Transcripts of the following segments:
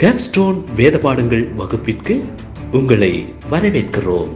Capstone வேத பாடங்கள் வகுப்பிற்கு உங்களை வரவேற்கிறோம்.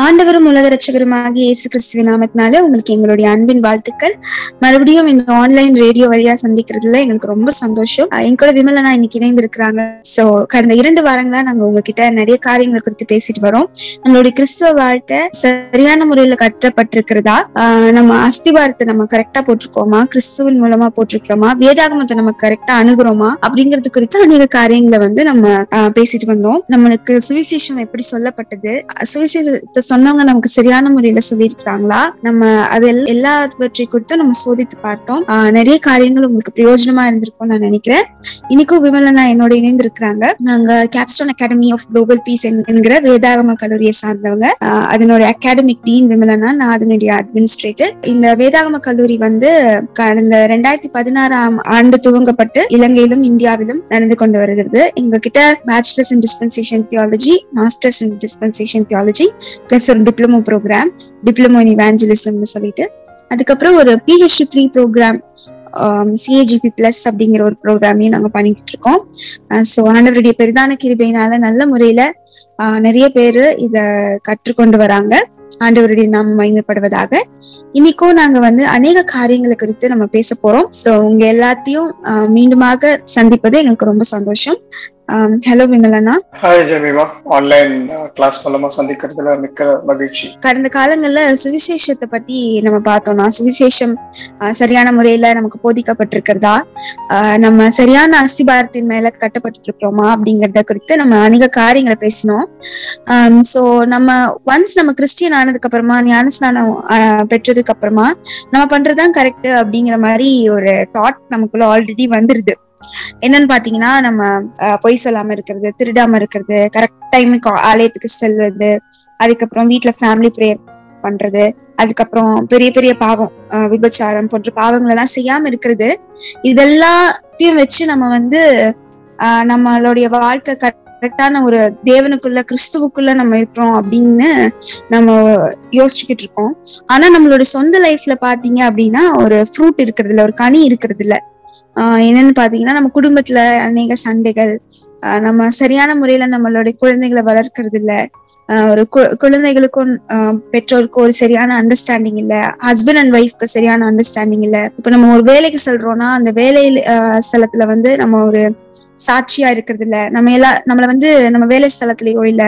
ஆண்டவரும் உலக ரட்சகருமாக இயேசு கிறிஸ்துவின் நாமத்தினால உங்களுக்கு எங்களுடைய அன்பின் வாழ்த்துக்கள். மறுபடியும் இந்த ஆன்லைன் ரேடியோ வழியா சந்திக்கிறதுல எங்களுக்கு ரொம்ப சந்தோஷம். அஹ் என் கூட விமலனா இன்னைக்கு இணைந்து இருக்கிறாங்க சோ கடந்த இரண்டு வாரங்களா நாங்க உங்ககிட்ட நிறைய காரியங்கள் குறித்து பேசிட்டு வரோம். நம்மளுடைய கிறிஸ்துவ வாழ்க்கை சரியான முறையில கட்டப்பட்டிருக்கிறதா? ஆஹ் நம்ம அஸ்திவாரத்தை நம்ம கரெக்டா போட்டிருக்கோமா? கிறிஸ்துவின் மூலமா போட்டிருக்கிறோமா? வேதாகமத்தை நம்ம கரெக்டா அணுகுறோமா? அப்படிங்கிறது குறித்து அநேக காரியங்களை வந்து நம்ம ஆஹ் பேசிட்டு வந்தோம். நம்மளுக்கு சுவிசேஷம் எப்படி சொல்லப்பட்டது? சுவிசேஷத்தை சொன்னவங்க நமக்கு சரியான முறையில சொல்லியிருக்கிறாங்களா? நம்ம அது எல்லாவற்றை குறித்து நம்ம சோதித்து பார்த்தோம். நிறைய காரியங்கள் உங்களுக்கு பிரயோஜனமா இருந்திருக்கும் நான் நினைக்கிறேன். இன்னைக்கும் விமலனா என்னோட இணைந்து இருக்கிறாங்க நாங்க Capstone academy of global peace என்கிற வேதாகம கல்லூரியை சார்ந்தவங்க. அதனுடைய அகாடமிக் டீன் விமலனா நான் அதனுடைய அட்மினிஸ்ட்ரேட்டர் இந்த வேதாகம கல்லூரி வந்து கடந்த ரெண்டாயிரத்தி பதினாறாம் ஆண்டு துவங்கப்பட்டு இலங்கையிலும் இந்தியாவிலும் நடந்து கொண்டு வருகிறது. எங்ககிட்ட bachelors in dispensation theology masters in dispensation theology plus ஒரு டிப்ளமோ ப்ரோக்ராம் டிப்ளமோ இன் இவாஞ்சலிசம்னு சொல்லிட்டு. அதுக்கப்புறம் ஒரு PhD three program CAGP plus அப்படிங்கிற ஒரு ப்ரோக்ராமையும் நாங்க பண்ணிட்டு இருக்கோம் ஸோ uh, ஆண்டவருடைய பெரிதான கிருபையினால நல்ல முறையில uh, நிறைய பேரு இத கற்றுக்கொண்டு வராங்க. ஆண்டவருடைய நாம் மயங்கப்படுவதாக இன்னைக்கும் நாங்க வந்து அநேக காரியங்களை குறித்து நம்ம பேச போறோம். சோ உங்க எல்லாத்தையும் uh, மீண்டுமாக சந்திப்பது எங்களுக்கு ரொம்ப சந்தோஷம். ஹலோ விமலனா ஹாய் ஜெமிமா ஆன்லைன் கிளாஸ் மூலமா சந்திக்கிறதுல மிக்க மகிழ்ச்சி. கடந்த காலங்கள்ல சுவிசேஷத்தை பத்தி நம்ம பார்த்தோம்னா சுவிசேஷம் சரியான முறையில நமக்கு போதிக்கப்பட்டிருக்கிறதா? நம்ம சரியான அஸ்திபாரத்தின் மேல கட்டப்பட்டு இருக்கிறோமா அப்படிங்கறத குறித்து நம்ம அநேக காரியங்களை பேசினோம். சோ நம்ம ஒன்ஸ் நம்ம கிறிஸ்டியன் ஆனதுக்கு அப்புறமா ஞானஸ்நானம் பெற்றதுக்கு அப்புறமா நம்ம பண்றதுதான் கரெக்ட் அப்படிங்கிற மாதிரி ஒரு தாட் நமக்குள்ள ஆல்ரெடி வந்துருது. என்னன்னு பாத்தீங்கன்னா நம்ம பொய் சொல்லாம இருக்கிறது திருடாம இருக்கிறது கரெக்ட் டைமுக்கு ஆலயத்துக்கு செல்வது அதுக்கப்புறம் வீட்டுல ஃபேமிலி ப்ரேயர் பண்றது அதுக்கப்புறம் பெரிய பெரிய பாவம் ஆஹ் விபச்சாரம் போன்ற பாவங்கள் எல்லாம் செய்யாம இருக்கிறது. இதெல்லாத்தையும் வச்சு நம்ம வந்து ஆஹ் நம்மளுடைய வாழ்க்கை கரெக்டான ஒரு தேவனுக்குள்ள கிறிஸ்துவுக்குள்ள நம்ம இருக்கிறோம் அப்படின்னு நம்ம யோசிச்சுக்கிட்டு இருக்கோம். ஆனா நம்மளோட சொந்த லைஃப்ல பாத்தீங்க அப்படின்னா ஒரு ஃப்ரூட் இருக்கிறது இல்ல ஒரு கனி இருக்கிறது இல்ல. என்னன்னு பாத்தீங்கன்னா நம்ம குடும்பத்துல அநேக சண்டைகள். நம்ம சரியான முறையில நம்மளுடைய குழந்தைகளை வளர்க்கறது இல்ல ஒரு கு- குழந்தைகளுக்கும் பெற்றோருக்கும் ஒரு சரியான அண்டர்ஸ்டாண்டிங் இல்ல. ஹஸ்பண்ட் அண்ட் ஒய்ஃப்க்கு சரியான அண்டர்ஸ்டாண்டிங் இல்ல. இப்ப நம்ம ஒரு வேலைக்கு சொல்றோம்னா அந்த வேலையில ஸ்தலத்துல வந்து நம்ம ஒரு சாட்சியா இருக்கிறது இல்ல நம்ம எல்லா நம்மள வந்து நம்ம வேலை ஸ்தலத்திலயோ இல்ல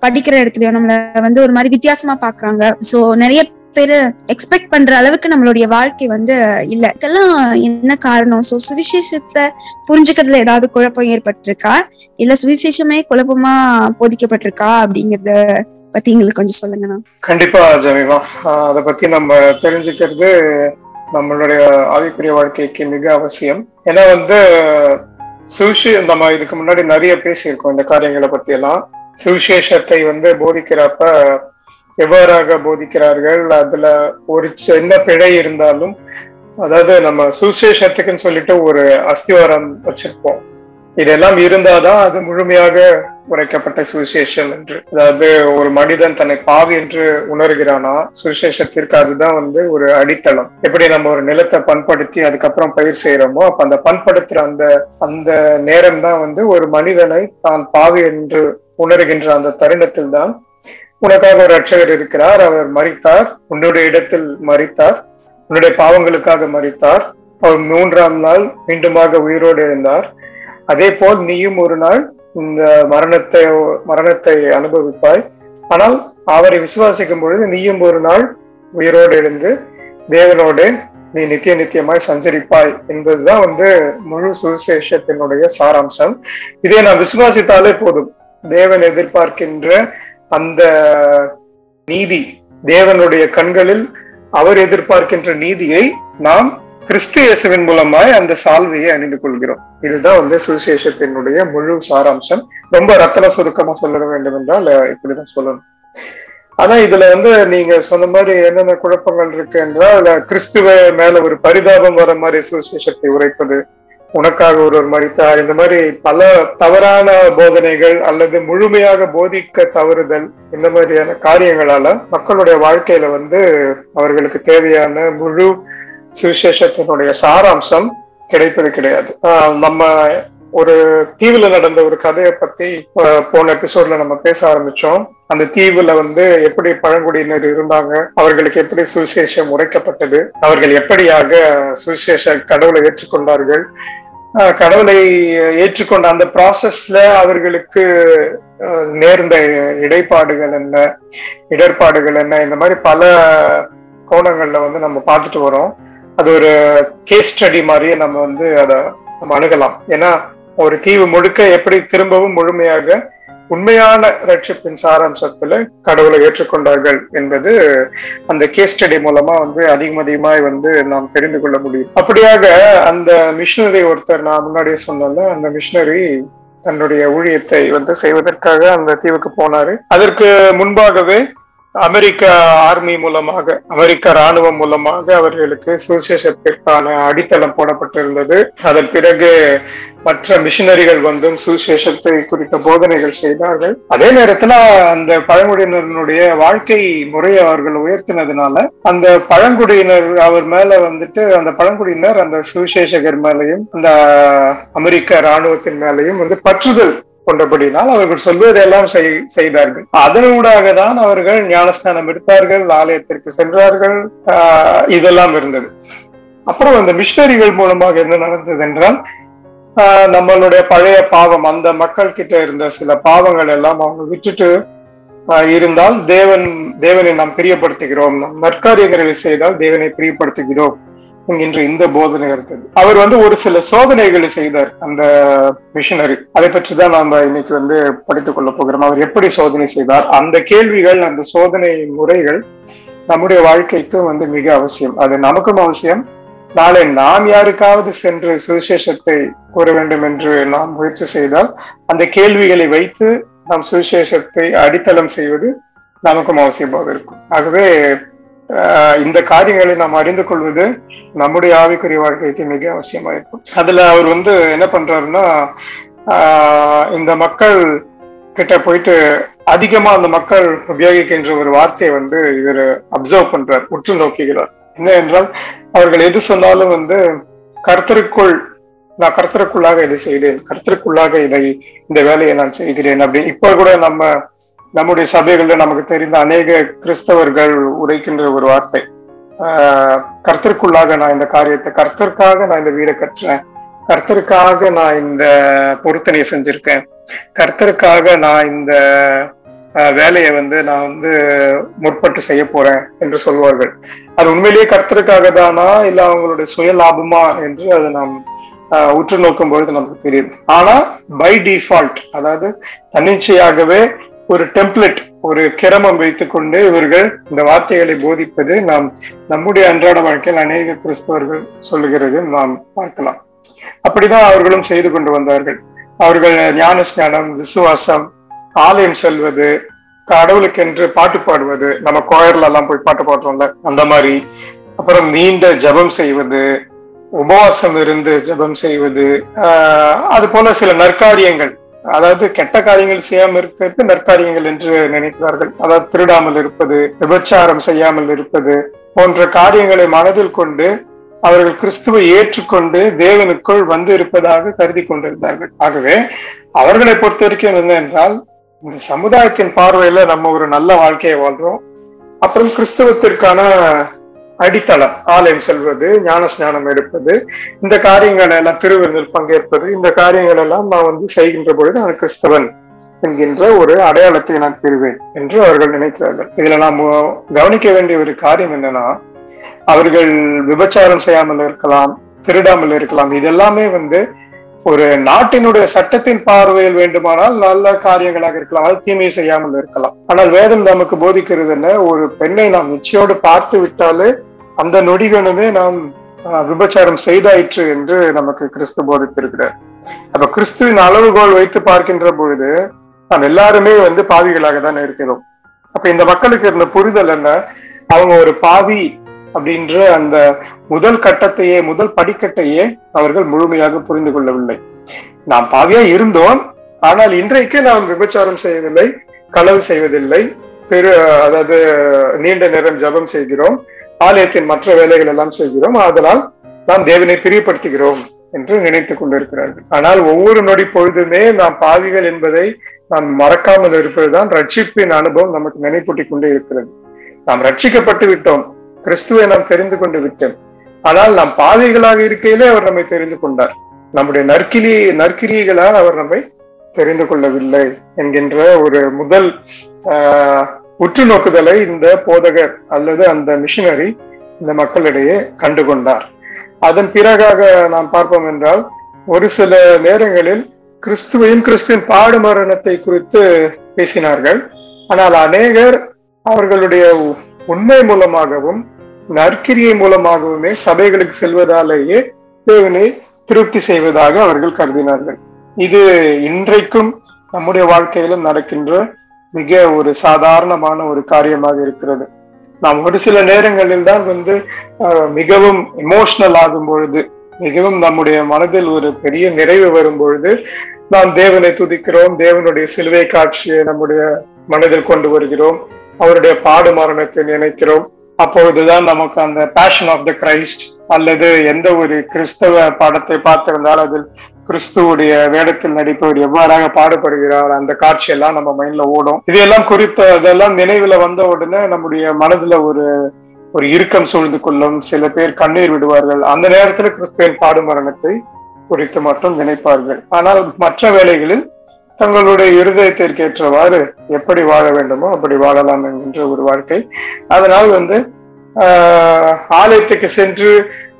படிக்கிற இடத்துலயோ நம்மள வந்து ஒரு மாதிரி வித்தியாசமா பாக்குறாங்க. சோ நிறைய பேரு எக்ஸ்பெக்ட் பண்ற அளவுக்கு நம்மளுடைய வாழ்க்கை வந்து இல்ல. இதெல்லாம் என்ன காரணம்? சோ சுவிசேஷத்தை புரிஞ்சுக்கிறதுல ஏதாவது குழப்பம் ஏற்பட்டிருக்கா? இல்ல சுவிசேஷமே குழப்பமா போதிக்கப்பட்டிருக்கா? அப்படிங்கறத பத்தி எங்களுக்கு கொஞ்சம் சொல்லுங்கண்ணா கண்டிப்பா ஜமீமா அதை பத்தி நம்ம தெரிஞ்சுக்கிறது நம்மளுடைய ஆவிக்குரிய வாழ்க்கைக்கு மிக அவசியம். ஏன்னா வந்து சுவிசே நம்ம இதுக்கு முன்னாடி நிறைய பேசியிருக்கோம் இந்த காரியங்களை பத்தி எல்லாம் சுவிசேஷத்தை வந்து போதிக்கிறப்ப எவ்வாறாக போதிக்கிறார்கள்? அதுல ஒரு சின்ன பிழை இருந்தாலும் அதாவது நம்ம சுசேஷத்துக்குன்னு சொல்லிட்டு ஒரு அஸ்திவாரம் வச்சிருப்போம். இதெல்லாம் இருந்தாதான் அது முழுமையாக உரைக்கப்பட்ட சுவிசேஷம் என்று. அதாவது ஒரு மனிதன் தன்னை பாவி என்று உணர்கிறானா? சுவிசேஷத்திற்கு அதுதான் வந்து ஒரு அடித்தளம். எப்படி நம்ம ஒரு நிலத்தை பண்படுத்தி அதுக்கப்புறம் பயிர் செய்யறோமோ அப்ப அந்த பண்படுத்துற அந்த அந்த நேரம் தான் வந்து ஒரு மனிதனை தான் பாவி என்று உணர்கின்ற அந்த தருணத்தில் தான் உனக்காக ஒரு ரட்சகர் இருக்கிறார். அவர் மறித்தார் உன்னுடைய இடத்தில் மறித்தார் உன்னுடைய பாவங்களுக்காக மறித்தார் அவர் மூன்றாம் நாள் மீண்டுமாக உயிரோடு எழுந்தார். அதே போல் நீயும் ஒரு நாள் இந்த மரணத்தை மரணத்தை அனுபவிப்பாய். ஆனால் அவரை விசுவாசிக்கும் பொழுது நீயும் ஒரு நாள் உயிரோடு எழுந்து தேவனோடு நீ நித்திய நித்தியமாய் சஞ்சரிப்பாய் என்பதுதான் வந்து முழு சுவிசேஷத்தினுடைய சாராம்சம். இதை நான் விசுவாசித்தாலே போதும். தேவன் எதிர்பார்க்கின்ற அந்த நீதி தேவனுடைய கண்களில் அவர் எதிர்பார்க்கின்ற நீதியை நாம் கிறிஸ்து இயேசுவின் மூலமாய் அந்த சால்வையை அணிந்து கொள்கிறோம். இதுதான் வந்து சுவிசேஷத்தினுடைய முழு சாராம்சம். ரொம்ப ரத்தன சுருக்கமா சொல்ல வேண்டும் என்றால் இப்படிதான் சொல்லணும். ஆனா இதுல வந்து நீங்க சொன்ன மாதிரி என்னென்ன குழப்பங்கள் இருக்கு என்றால் கிறிஸ்துவ மேல ஒரு பரிதாபம் வர மாதிரி சுவிசேஷத்தை உரைப்பது உனக்காக ஒருவர் மறித்தார். இந்த மாதிரி பல தவறான போதனைகள் அல்லது முழுமையாக போதிக்க தவறுதல் இந்த மாதிரியான காரியங்களால மக்களுடைய வாழ்க்கையில வந்து அவர்களுக்கு தேவையான முழு சுவிசேஷத்தினுடைய சாராம்சம் கிடைப்பது கிடையாது. ஆஹ் நம்ம ஒரு தீவுல நடந்த ஒரு கதையை பத்தி போன எபிசோட்ல நம்ம பேச ஆரம்பிச்சோம். அந்த தீவுல வந்து எப்படி பழங்குடியினர் இருந்தாங்க அவர்களுக்கு எப்படி சுவிசேஷம் உரைக்கப்பட்டது அவர்கள் எப்படியாக சுவிசேஷ கடவுளை ஏற்றுக்கொண்டார்கள் கடவுளை ஏற்றுக்கொண்ட அந்த ப்ராசஸ்ல அவர்களுக்கு நேர்ந்த இடைப்பாடுகள் என்ன இடர்பாடுகள் என்ன இந்த மாதிரி பல கோணங்கள்ல வந்து நம்ம பார்த்துட்டு வரோம். அது ஒரு கேஸ் ஸ்டடி மாதிரியே நம்ம வந்து அதை நம்ம அணுகலாம். ஏன்னா ஒரு தீவு முழுக்க எப்படி திரும்பவும் முழுமையாக உண்மையான ரட்சிப்பின் சாராம்சத்துல கடவுளை ஏற்றுக்கொண்டார்கள் என்பது அந்த கேஸ் ஸ்டடி மூலமா வந்து அதிகம் அதிகமாய் வந்து நாம் தெரிந்து கொள்ள முடியும். அப்படியாக அந்த மிஷினரி ஒருத்தர் நான் முன்னாடியே சொன்னேன்ல அந்த மிஷினரி தன்னுடைய ஊழியத்தை வந்து செய்வதற்காக அந்த தீவுக்கு போனாரு. அதற்கு முன்பாகவே அமெரிக்க ஆர்மி மூலமாக அமெரிக்க ராணுவம் மூலமாக அவர்களுக்கு சுவிசேஷத்திற்கான அடித்தளம் போடப்பட்டிருந்தது. அதன் பிறகு மற்ற மிஷினரிகள் வந்தும் சுவிசேஷத்தை குறித்த போதனைகள் செய்தார்கள். அதே நேரத்துல அந்த பழங்குடியினருடைய வாழ்க்கை முறையை அவர்கள் உயர்த்தினதுனால அந்த பழங்குடியினர் அவர் மேல வந்துட்டு அந்த பழங்குடியினர் அந்த சுவிசேஷகர் மேலையும் அந்த அமெரிக்க ராணுவத்தின் மேலையும் வந்து பற்றுதல் கொண்டபடினால் அவர்கள் சொல்வதெல்லாம் செய்- செய்தார்கள். அதனூடாக தான் அவர்கள் ஞானஸ்நானம் எடுத்தார்கள் ஆலயத்திற்கு சென்றார்கள் இதெல்லாம் இருந்தது. அப்புறம் அந்த மிஷினரிகள் மூலமாக என்ன நடந்தது என்றால் ஆஹ் நம்மளுடைய பழைய பாவம் அந்த மக்கள் கிட்ட இருந்த சில பாவங்கள் எல்லாம் அவங்க விட்டுட்டு இருந்தால் தேவன் தேவனை நாம் பிரியப்படுத்துகிறோம். நாம் நற்காரியங்களை செய்தால் தேவனை பிரியப்படுத்துகிறோம். என்கின்ற இந்த போதனை இருந்தது. அவர் வந்து ஒரு சில சோதனைகளை செய்தார் அந்த மிஷினரி அதை பற்றி தான் நாம இன்னைக்கு வந்து படித்துக் கொள்ள போகிறோம். அவர் எப்படி சோதனை செய்தார்? அந்த கேள்விகள் அந்த சோதனை முறைகள் நம்முடைய வாழ்க்கைக்கும் வந்து மிக அவசியம். அது நமக்கும் அவசியம். நாளை நாம் யாருக்காவது சென்று சுவிசேஷத்தை கூற வேண்டும் என்று நாம் முயற்சி செய்தால் அந்த கேள்விகளை வைத்து நாம் சுவிசேஷத்தை அடித்தளம் செய்வது நமக்கும் அவசியமாக இருக்கும். ஆகவே இந்த காரியங்களை நாம் அறிந்து கொள்வது நம்முடைய ஆவிக்குரிய வாழ்க்கைக்கு மிக அவசியமா இருக்கும். அதுல அவர் வந்து என்ன பண்றாருன்னா ஆஹ் இந்த மக்கள் கிட்ட போயிட்டு அதிகமா அந்த மக்கள் உபயோகிக்கின்ற ஒரு வார்த்தையை வந்து இவர் அப்சர்வ் பண்றார் உற்று நோக்குகிறார் என்ன என்றால் அவர்கள் எது சொன்னாலும் வந்து கர்த்தருக்குள் நான் கர்த்தருக்குள்ளாக இதை செய்தேன் கர்த்தருக்குள்ளாக இதை இந்த வேலையை நான் செய்கிறேன் அப்படின்னு. இப்ப கூட நம்ம நம்முடைய சபைகளில் நமக்கு தெரிந்த அநேக கிறிஸ்தவர்கள் உரைக்கின்ற ஒரு வார்த்தை. கர்த்தருக்குள்ளாக நான் இந்த காரியத்தை கர்த்தருக்காக நான் இந்த வீடை கட்டுறேன். கர்த்தருக்காக நான் இந்த பொருத்தனையை செஞ்சிருக்கேன். கர்த்தருக்காக நான் இந்த வேலையை வந்து நான் வந்து முற்பட்டு செய்ய போறேன் என்று சொல்வார்கள். அது உண்மையிலேயே கர்த்தருக்காக தானா இல்ல அவங்களுடைய சுய லாபமா என்று அதை நாம் உற்று நோக்கும் பொழுது நமக்கு தெரியுது. ஆனா பை டிஃபால்ட் அதாவது தன்னிச்சையாகவே ஒரு டெம்ப்ளெட் ஒரு கிரமம் வைத்துக்கொண்டு இவர்கள் இந்த வார்த்தைகளை போதிப்பது நாம் நம்முடைய அன்றாட வாழ்க்கையில் அநேக கிறிஸ்தவர்கள் சொல்லுகிறது நாம் பார்க்கலாம். அப்படிதான் அவர்களும் செய்து கொண்டு வந்தார்கள். அவர்கள் ஞான ஸ்நானம் விசுவாசம் ஆலயம் செல்வது கடவுளுக்கென்று பாட்டு பாடுவது நம்ம கோயர்ல எல்லாம் போய் பாட்டு பாடுறோம்ல அந்த மாதிரி. அப்புறம் நீண்ட ஜெபம் செய்வது உபவாசம் இருந்து ஜெபம் செய்வது அது போல சில நற்காரியங்கள். அதாவது கெட்ட காரியங்கள் செய்யாமல் இருக்கிறது நற்காரியங்கள் என்று நினைக்கிறார்கள். அதாவது திருடாமல் இருப்பது விபச்சாரம் செய்யாமல் இருப்பது போன்ற காரியங்களை மனதில் கொண்டு அவர்கள் கிறிஸ்துவை ஏற்றுக்கொண்டு தேவனுக்குள் வந்து இருப்பதாக கருதி கொண்டிருந்தார்கள். ஆகவே அவர்களை பொறுத்த வரைக்கும் என்ன என்றால் இந்த சமுதாயத்தின் பார்வையில நம்ம ஒரு நல்ல வாழ்க்கையை வாழ்றோம். அப்புறம் கிறிஸ்தவத்திற்கான அடித்தளம் ஆலயம் செல்வது ஞான ஸ்நானம் எடுப்பது இந்த காரியங்கள் எல்லாம் திருவிருந்தில் பங்கேற்பது இந்த காரியங்கள் எல்லாம் நான் வந்து செய்கின்ற பொழுது நான் கிறிஸ்தவன் என்கின்ற ஒரு அடையாளத்தை நான் பெறுவேன் என்று அவர்கள் நினைக்கிறார்கள். இதுல நாம் கவனிக்க வேண்டிய ஒரு காரியம் என்னன்னா அவர்கள் விபச்சாரம் செய்யாமல் இருக்கலாம் திருடாமல் இருக்கலாம். இதெல்லாமே வந்து ஒரு நாட்டினுடைய சட்டத்தின் பார்வையில் வேண்டுமானால் நல்ல காரியங்களாக இருக்கலாம் அது தீமை செய்யாமல் இருக்கலாம். ஆனால் வேதம் நமக்கு போதிக்கிறது என்ன? ஒரு பெண்ணை நாம் நிச்சயோடு பார்த்து விட்டாலே அந்த நொடிகளுமே நாம் ஆஹ், விபச்சாரம் செய்தாயிற்று என்று நமக்கு கிறிஸ்து போதித்திருக்கிறார். அப்ப கிறிஸ்துவின் அளவுகோல் வைத்து பார்க்கின்ற பொழுது நாம் எல்லாருமே வந்து பாவிகளாக தான் இருக்கிறோம். அப்ப இந்த மக்களுக்கு இருந்த புரிதல் என்ன? அவங்க ஒரு பாவி அப்படின்ற அந்த முதல் கட்டத்தையே முதல் படிக்கட்டையே அவர்கள் முழுமையாக புரிந்து கொள்ளவில்லை. நாம் பாவியா இருந்தோம் ஆனால் இன்றைக்கு நாம் விபச்சாரம் செய்வதில்லை களவு செய்வதில்லை பெரு அதாவது நீண்ட நேரம் ஜபம் செய்கிறோம் ஆலயத்தின் மற்ற வேலைகள் எல்லாம் செய்கிறோம். அதனால் நாம் தேவனை பிரியப்படுத்துகிறோம் என்று நினைத்துக் கொண்டிருக்கிறார்கள். ஆனால் ஒவ்வொரு நொடி பொழுதுமே நாம் பாவிகள் என்பதை நாம் மறக்காமல் இருப்பதுதான் ரட்சிப்பின் அனுபவம் நமக்கு நினைப்பூட்டிக் கொண்டே இருக்கிறது. நாம் ரட்சிக்கப்பட்டு விட்டோம். கிறிஸ்துவை நாம் தெரிந்து கொண்டு விட்டோம். ஆனால் நாம் பாதைகளாக இருக்கையிலே அவர் நம்மை தெரிந்து கொண்டார். நம்முடைய நற்கிரி நற்கிரியைகளால் அவர் நம்மை தெரிந்து கொள்ளவில்லை என்கின்ற ஒரு முதல் ஆஹ், உற்று நோக்குதலை இந்த போதகர் அல்லது அந்த மிஷினரி இந்த மக்களிடையே கண்டுகொண்டார். அதன் பிறகாக நாம் பார்ப்போம் என்றால் ஒரு சில நேரங்களில் கிறிஸ்துவையும் கிறிஸ்துவின் பாடு மரணத்தை குறித்து பேசினார்கள். ஆனால் அநேகர் அவர்களுடைய உண்மை மூலமாகவும் நற்கிரியை மூலமாகவுமே சபைகளுக்கு செல்வதாலேயே தேவனை திருப்தி செய்வதாக அவர்கள் கருதினார்கள். இது இன்றைக்கும் நம்முடைய வாழ்க்கையிலும் நடக்கின்ற மிக ஒரு சாதாரணமான ஒரு காரியமாக இருக்கிறது. நாம் ஒரு சில நேரங்களில் தான் வந்து மிகவும் எமோஷனல் ஆகும் பொழுது மிகவும் நம்முடைய மனதில் ஒரு பெரிய நிறைவு வரும் பொழுது நாம் தேவனை துதிக்கிறோம் தேவனுடைய சிலுவை காட்சியை நம்முடைய மனதில் கொண்டு வருகிறோம் அவருடைய பாடு மரணத்தை நினைக்கிறோம். அப்பொழுதுதான் நமக்கு அந்த பேஷன் ஆஃப் த கிரைஸ்ட் அல்லது எந்த ஒரு கிறிஸ்தவ படத்தை பார்த்திருந்தால் அதில் கிறிஸ்துவுடைய வேடத்தில் நடிப்பவர் எவ்வாறாக பாடுபடுகிறார் அந்த காட்சியெல்லாம் நம்ம மைண்ட்ல ஓடும். இதையெல்லாம் குறித்த அதெல்லாம் நினைவுல வந்த உடனே நம்முடைய மனதுல ஒரு ஒரு இறுக்கம் சூழ்ந்து கொள்ளும். சில பேர் கண்ணீர் விடுவார்கள். அந்த நேரத்துல கிறிஸ்துவின் பாடு மரணத்தை குறித்து மட்டும் நினைப்பார்கள். ஆனால் மற்ற வேளைகளில் தங்களுடைய இருதயத்திற்கேற்றவாறு எப்படி வாழ வேண்டுமோ அப்படி வாழலாம் என்கின்ற ஒரு வாழ்க்கை. அதனால் வந்து ஆஹ், ஆலயத்துக்கு சென்று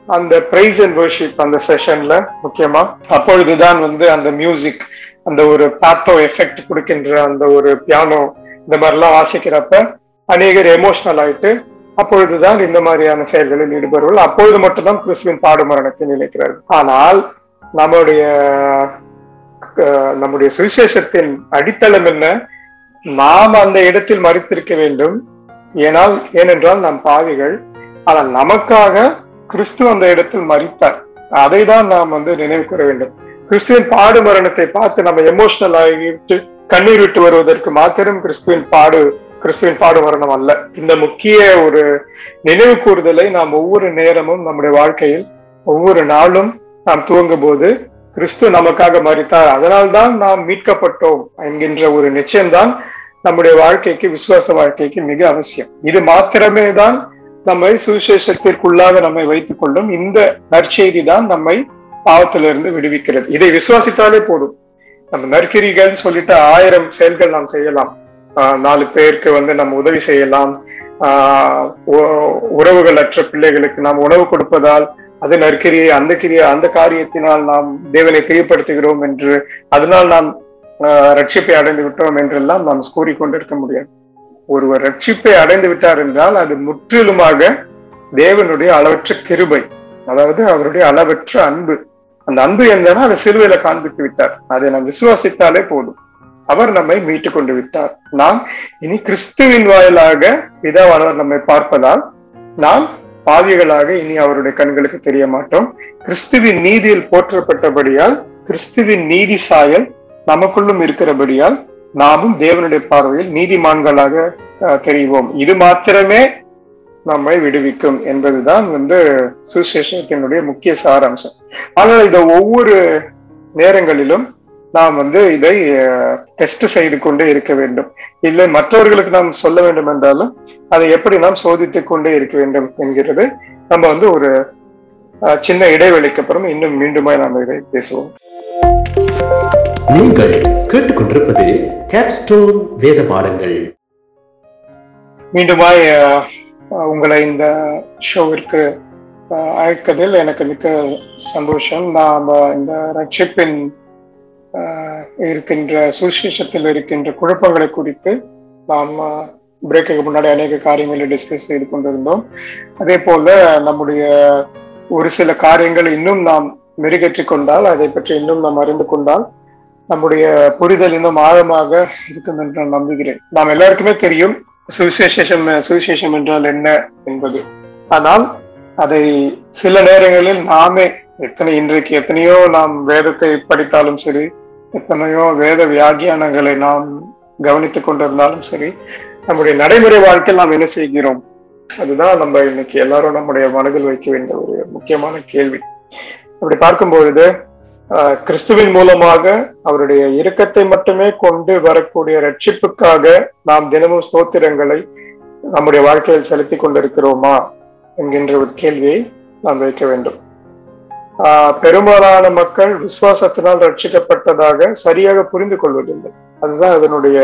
அந்த பிரைஸ் அண்ட் வர்ஷிப் அந்த செஷன்ல முக்கியமா அப்பொழுதுதான் வந்து அந்த மியூசிக் அந்த ஒரு பாத்தோ எஃபெக்ட் கொடுக்கின்ற அந்த ஒரு பியானோ இந்த மாதிரிலாம் வாசிக்கிறப்ப அநேகர் எமோஷனல் ஆயிட்டு அப்பொழுதுதான் இந்த மாதிரியான செயல்களில் ஈடுபடுவார்கள். அப்பொழுது மட்டும்தான் கிறிஸ்துவின் பாடு மரணத்தை நினைக்கிறார்கள். ஆனால் நம்முடைய நம்முடைய சுவிசேஷத்தின் அடித்தளம் என்ன? நாம் அந்த இடத்தில் மறித்திருக்க வேண்டும். ஏனால் ஏனென்றால் நாம் பாவிகள் ஆனால் நமக்காக கிறிஸ்து அந்த இடத்தில் மறித்தார். அதை தான் நாம் வந்து நினைவு கூற வேண்டும். கிறிஸ்துவின் பாடு மரணத்தை பார்த்து நம்ம எமோஷனல் ஆகிவிட்டு கண்ணீர் விட்டு வருவதற்கு மாத்திரம் கிறிஸ்துவின் பாடு கிறிஸ்துவின் பாடு மரணம் அல்ல. இந்த முக்கிய ஒரு நினைவு கூறுதலை நாம் ஒவ்வொரு நேரமும் நம்முடைய வாழ்க்கையில் ஒவ்வொரு நாளும் நாம் துவங்கும் போது கிறிஸ்து நமக்காக மறித்தார் அதனால்தான் நாம் மீட்கப்பட்டோம் என்கின்ற ஒரு நிச்சயம்தான் நம்முடைய வாழ்க்கைக்கு விசுவாச வாழ்க்கைக்கு மிக அவசியம். இது மாத்திரமே தான் நம்மை சுவிசேஷத்திற்குள்ளாக நம்மை வைத்துக் கொள்ளும். இந்த நற்செய்தி தான் நம்மை பாவத்திலிருந்து விடுவிக்கிறது. இதை விசுவாசித்தாலே போதும். நம்ம நற்கிரிகள் சொல்லிட்டு ஆயிரம் செயல்கள் நாம் செய்யலாம். ஆஹ் நாலு பேருக்கு வந்து நம்ம உதவி செய்யலாம். ஆஹ் உறவுகள் அற்ற பிள்ளைகளுக்கு நாம் உணவு கொடுப்பதால் அது நற்கிரியை அந்த கிரியை அந்த காரியத்தினால் நாம் தேவனை பிரியப்படுத்துகிறோம் என்று அதனால் நாம் ஆஹ் ரட்சிப்பை அடைந்து விட்டோம் என்றெல்லாம் நாம் கூறிக்கொண்டிருக்க முடியாது. ஒருவர் ரட்சிப்பை அடைந்து விட்டார் என்றால் அது முற்றிலுமாக தேவனுடைய அளவற்ற கிருபை அதாவது அவருடைய அளவற்ற அன்பு. அந்த அன்பு என்னன்னா அதை சிலுவையில காண்பித்து விட்டார். அதை நாம் விசுவாசித்தாலே போதும். அவர் நம்மை மீட்டு கொண்டு விட்டார். நாம் இனி கிறிஸ்துவின் வாயிலாக பிதாவானவர் நம்மை பார்ப்பதால் நாம் பாவிகளாக இனி அவருடைய கண்களுக்கு தெரிய மாட்டோம் கிறிஸ்துவின் நீதியில் போற்றப்பட்டபடியால் கிறிஸ்துவின் நீதி சாயல் நமக்குள்ளும் இருக்கிறபடியால் நாமும் தேவனுடைய பார்வையில் நீதிமான்களாக அஹ், தெரிவோம். இது மாத்திரமே நம்மை விடுவிக்கும் என்பதுதான் வந்து சுசேஷத்தினுடைய முக்கிய சாராம்சம். ஆனால் இந்த ஒவ்வொரு நேரங்களிலும் நாம் வந்து இதை டெஸ்ட் செய்து கொண்டே இருக்க வேண்டும். இல்லை மற்றவர்களுக்கு நாம் சொல்ல வேண்டும் என்றாலும் அதை எப்படி நாம் சோதித்துக் கொண்டே இருக்க வேண்டும் என்கிறது நம்ம வந்து ஒரு சின்ன இடைவெளிக்கு அப்புறம் இன்னும் மீண்டுமாய் நாம் இதை பேசுவோம். நீங்கள் கேட்டுக்கொண்டிருப்பது கேப்ஸ்டோன் வேத பாடங்கள். மீண்டுமாய் உங்களை இந்த ஷோவிற்கு அழைக்கதில் எனக்கு மிக்க சந்தோஷம். நாம் இந்த ரட்சிப்பின் இருக்கின்ற சுவிசேஷத்தில் இருக்கின்ற குழப்பங்களை குறித்து நாம் பிரேக்குக்கு முன்னாடி அநேக காரியங்களை டிஸ்கஸ் செய்து கொண்டிருந்தோம். அதே போல நம்முடைய ஒரு சில காரியங்கள் இன்னும் நாம் மெருகேற்றி கொண்டால் அதை பற்றி இன்னும் நாம் அறிந்து கொண்டால் நம்முடைய புரிதல் இன்னும் ஆழமாக இருக்கும் என்று நான் நம்புகிறேன். நாம் எல்லாருக்குமே தெரியும் சுவிசேஷம் சுவிசேஷம் என்றால் என்ன என்பது. ஆனால் அதை சில நேரங்களில் நாமே எத்தனை இன்றைக்கு எத்தனையோ நாம் வேதத்தை படித்தாலும் சரி எத்தனையோ வேத வியாக்கியானங்களை நாம் கவனித்துக் கொண்டிருந்தாலும் சரி நம்முடைய நடைமுறை வாழ்க்கையில் நாம் என்ன செய்கிறோம்? அதுதான் நம்ம இன்னைக்கு எல்லாரும் நம்முடைய மனதில் வைக்க வேண்டிய ஒரு முக்கியமான கேள்வி. அப்படி பார்க்கும் பொழுது ஆஹ், கிறிஸ்துவின் மூலமாக அவருடைய இரக்கத்தை மட்டுமே கொண்டு வரக்கூடிய ரட்சிப்புக்காக நாம் தினமும் ஸ்தோத்திரங்களை நம்முடைய வாழ்க்கையில் செலுத்திக் கொண்டிருக்கிறோமா? என்கின்ற ஒரு கேள்வியை நாம் வைக்க வேண்டும். பெரும்பாலான மக்கள் விசுவாசத்தினால் ரட்சிக்கப்பட்டதாக சரியாக புரிந்து கொள்வதில்லை. அதுதான் அதனுடைய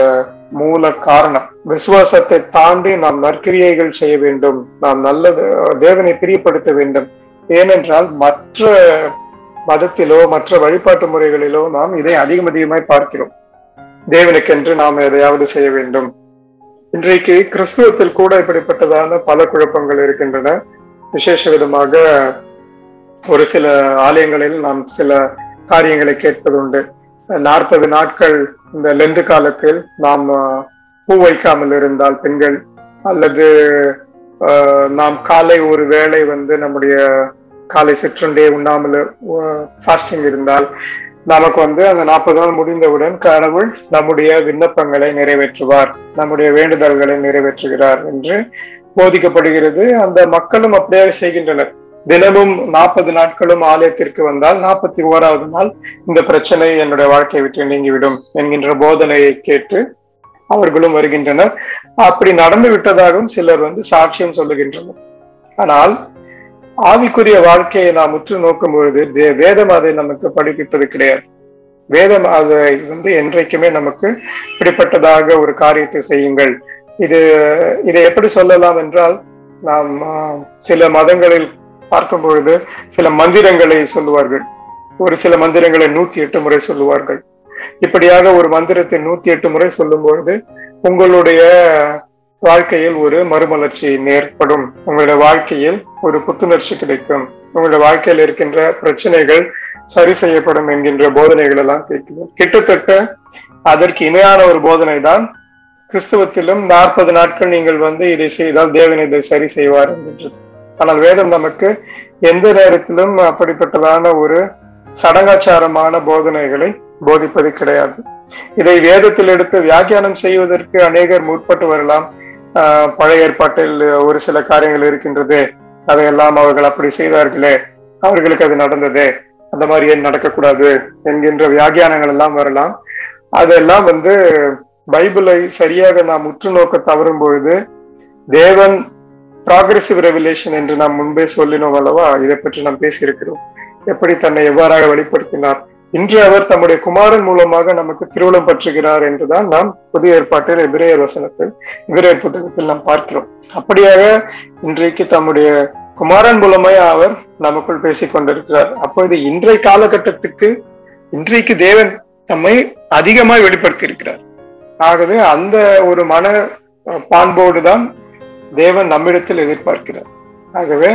மூல காரணம். விசுவாசத்தை தாண்டி நாம் நற்கிரியைகள் செய்ய வேண்டும். நாம் நல்லது தேவனை பிரியப்படுத்த வேண்டும். ஏனென்றால் மற்ற மதத்திலோ மற்ற வழிபாட்டு முறைகளிலோ நாம் இதை அதிகம் அதிகமாய் பார்க்கிறோம். தேவனுக்கென்று நாம் எதையாவது செய்ய வேண்டும். இன்றைக்கு கிறிஸ்துவத்தில் கூட இப்படிப்பட்டதான பல குழப்பங்கள் இருக்கின்றன. விசேஷ விதமாக ஒரு சில ஆலயங்களில் நாம் சில காரியங்களை கேட்பதுண்டு. நாற்பது நாட்கள் இந்த லெந்து காலத்தில் நாம் பூ வைக்காமல் இருந்தால் பெண்கள் அல்லது நாம் காலை ஒரு வேளை வந்து நம்முடைய காலை சிற்றுண்டே உண்ணாமல் ஃபாஸ்டிங் இருந்தால் நமக்கு வந்து அந்த நாற்பது நாள் முடிந்தவுடன் கடவுள் நம்முடைய விண்ணப்பங்களை நிறைவேற்றுவார் நம்முடைய வேண்டுதல்களை நிறைவேற்றுகிறார் என்று போதிக்கப்படுகிறது. அந்த மக்களும் அப்படியே செய்கின்றனர். தினமும் நாற்பது நாட்களும் ஆலயத்திற்கு வந்தால் நாற்பத்தி ஓராவது நாள் இந்த பிரச்சனை என்னுடைய வாழ்க்கையை விட்டு நீங்கிவிடும் என்கின்ற போதனையை கேட்டு அவர்களும் வருகின்றனர். அப்படி நடந்து விட்டதாகவும் சிலர் வந்து சாட்சியம் சொல்லுகின்றனர். ஆனால் ஆவிக்குரிய வாழ்க்கையை நாம் உற்று நோக்கும் பொழுது தே- வேதம் அதை நமக்கு படிப்பிப்பது கிடையாது. வேதம் அதை வந்து என்றைக்குமே நமக்கு இப்படிப்பட்டதாக ஒரு காரியத்தை செய்யுங்கள். இது இதை எப்படி சொல்லலாம் என்றால் நாம் சில மதங்களில் பார்க்கும் பொழுது சில மந்திரங்களை சொல்லுவார்கள். ஒரு சில மந்திரங்களை நூத்தி எட்டு முறை சொல்லுவார்கள். இப்படியாக ஒரு மந்திரத்தை நூத்தி எட்டு முறை சொல்லும் பொழுது உங்களுடைய வாழ்க்கையில் ஒரு மறுமலர்ச்சி ஏற்படும். உங்களுடைய வாழ்க்கையில் ஒரு புத்துணர்ச்சி கிடைக்கும். உங்களுடைய வாழ்க்கையில் இருக்கின்ற பிரச்சனைகள் சரி செய்யப்படும் என்கின்ற போதனைகள் எல்லாம் கேட்கிறோம் கிட்டத்தட்ட அதற்கு இணையான ஒரு போதனை தான் கிறிஸ்தவத்திலும் நாற்பது நாட்கள் நீங்கள் வந்து இதை செய்தால் தேவன் இதை சரி செய்வார் என்கின்றது. ஆனால் வேதம் நமக்கு எந்த நேரத்திலும் அப்படிப்பட்டதான ஒரு சடங்காச்சாரமான போதனைகளை போதிப்பது கிடையாது. இதை வேதத்தில் எடுத்து வியாக்கியானம் செய்வதற்கு அநேகர் முற்பட்டு வரலாம். பழைய ஏற்பாட்டில் ஒரு சில காரியங்கள் இருக்கின்றது. அதையெல்லாம் அவர்கள் அப்படி செய்தார்களே அவர்களுக்கு அது நடந்ததே அந்த மாதிரி ஏன் நடக்கக்கூடாது என்கின்ற வியாக்கியானங்கள் எல்லாம் வரலாம். அதெல்லாம் வந்து பைபிளை சரியாக நாம் உற்று நோக்க தவறும் பொழுது தேவன் ப்ராக்ரெசிவ் ரெவலேஷன் என்று நாம் முன்பே சொல்லினோம் அல்லவா? இதை பற்றி நாம் பேசியிருக்கிறோம். எப்படி தன்னை எவ்வாறாக வெளிப்படுத்தினார்? இன்று அவர் தம்முடைய குமாரன் மூலமாக நமக்கு திருவிழம் பற்றுகிறார் என்றுதான் நாம் புதிய ஏற்பாட்டில் எபிரேயர் வசனத்தில் எபிரேயர் புத்தகத்தில் நாம் பார்க்கிறோம். அப்படியாக இன்றைக்கு தம்முடைய குமாரன் மூலமாய் அவர் நமக்குள் பேசிக் கொண்டிருக்கிறார். அப்பொழுது இன்றைய காலகட்டத்துக்கு இன்றைக்கு தேவன் தம்மை அதிகமாய் வெளிப்படுத்தி இருக்கிறார் ஆகவே அந்த ஒரு மன பான்போடு தான் தேவன் நம்மிடத்தில் எதிர்பார்க்கிறார். ஆகவே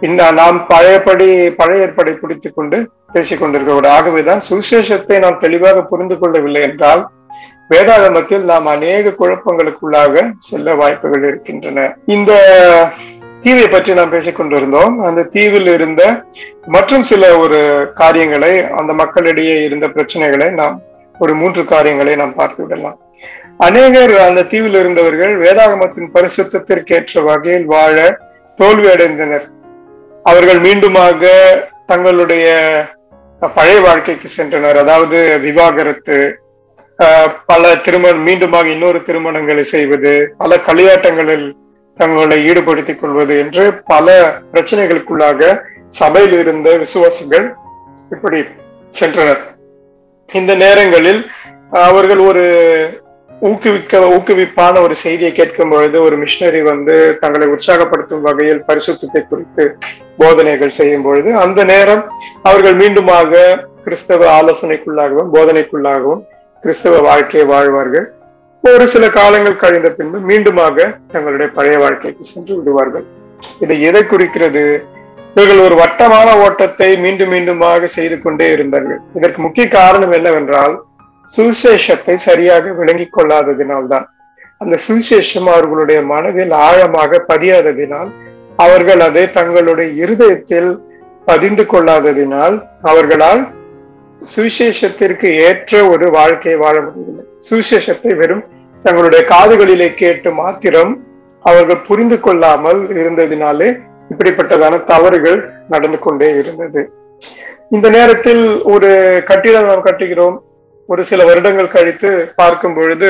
இன்ன நாம் பழையபடி பழைய ஏற்பாடை பிடித்துக் கொண்டு பேசிக் கொண்டிருக்க ஆகவேதான் சுவிசேஷத்தை நாம் தெளிவாக புரிந்து கொள்ளவில்லை என்றால் வேதாகமத்தில் நாம் அநேக குழப்பங்களுக்குள்ளாக செல்ல வாய்ப்புகள் இருக்கின்றன. இந்த தீவை பற்றி நாம் பேசிக்கொண்டிருந்தோம். அந்த தீவில் இருந்த மற்றும் சில ஒரு காரியங்களை அந்த மக்களிடையே இருந்த பிரச்சனைகளை நாம் ஒரு மூன்று காரியங்களை நாம் பார்த்து விடலாம். அநேகர் அந்த தீவில் இருந்தவர்கள் வேதாகமத்தின் பரிசுத்திற்கேற்ற வகையில் வாழ தோல்வி அடைந்தனர் அவர்கள் மீண்டுமாக தங்களுடைய பழைய வாழ்க்கைக்கு சென்றனர். அதாவது விவாகரத்து பல திருமணம் மீண்டுமாக இன்னொரு திருமணங்களை செய்வது பல களியாட்டங்களில் தங்களை ஈடுபடுத்திக் கொள்வது என்று பல பிரச்சனைகளுக்குள்ளாக சபையில் இருந்த விசுவாசிகள் இப்படி சென்றனர். இந்த நேரங்களில் அவர்கள் ஒரு ஊக்குவிக்க ஊக்குவிப்பான ஒரு செய்தியை கேட்கும் பொழுது ஒரு மிஷினரி வந்து தங்களை உற்சாகப்படுத்தும் வகையில் பரிசுத்தத்தை குறித்து போதனைகள் செய்யும் பொழுது அந்த நேரம் அவர்கள் மீண்டுமாக கிறிஸ்தவ ஆலோசனைக்குள்ளாகவும் போதனைக்குள்ளாகவும் கிறிஸ்தவ வாழ்க்கையை வாழ்வார்கள். ஒரு சில காலங்கள் கழிந்த பின்பு மீண்டுமாக தங்களுடைய பழைய வாழ்க்கைக்கு சென்று விடுவார்கள். இது எதை குறிக்கிறது? இவர்கள் ஒரு வட்டமான ஓட்டத்தை மீண்டும் மீண்டுமாக செய்து கொண்டே இருந்தார்கள். இதற்கு முக்கிய காரணம் என்னவென்றால் சுவிசேஷத்தை சரியாக விளங்கிக் கொள்ளாததினால்தான். அந்த சுவிசேஷம் அவர்களுடைய மனதில் ஆழமாக பதியாததினால் அவர்கள் அதை தங்களுடைய இருதயத்தில் பதிந்து கொள்ளாததினால் அவர்களால் சுவிசேஷத்திற்கு ஏற்ற ஒரு வாழ்க்கையை வாழ முடியவில்லை. சுவிசேஷத்தை வெறும் தங்களுடைய காதுகளிலே கேட்டு மாத்திரம் அவர்கள் புரிந்து கொள்ளாமல் இருந்ததினாலே இப்படிப்பட்டதான தவறுகள் நடந்து கொண்டே இருந்தது. இந்த நேரத்தில் ஒரு கட்டிடம் நாம் கட்டுகிறோம். ஒரு சில வருடங்கள் கழித்து பார்க்கும் பொழுது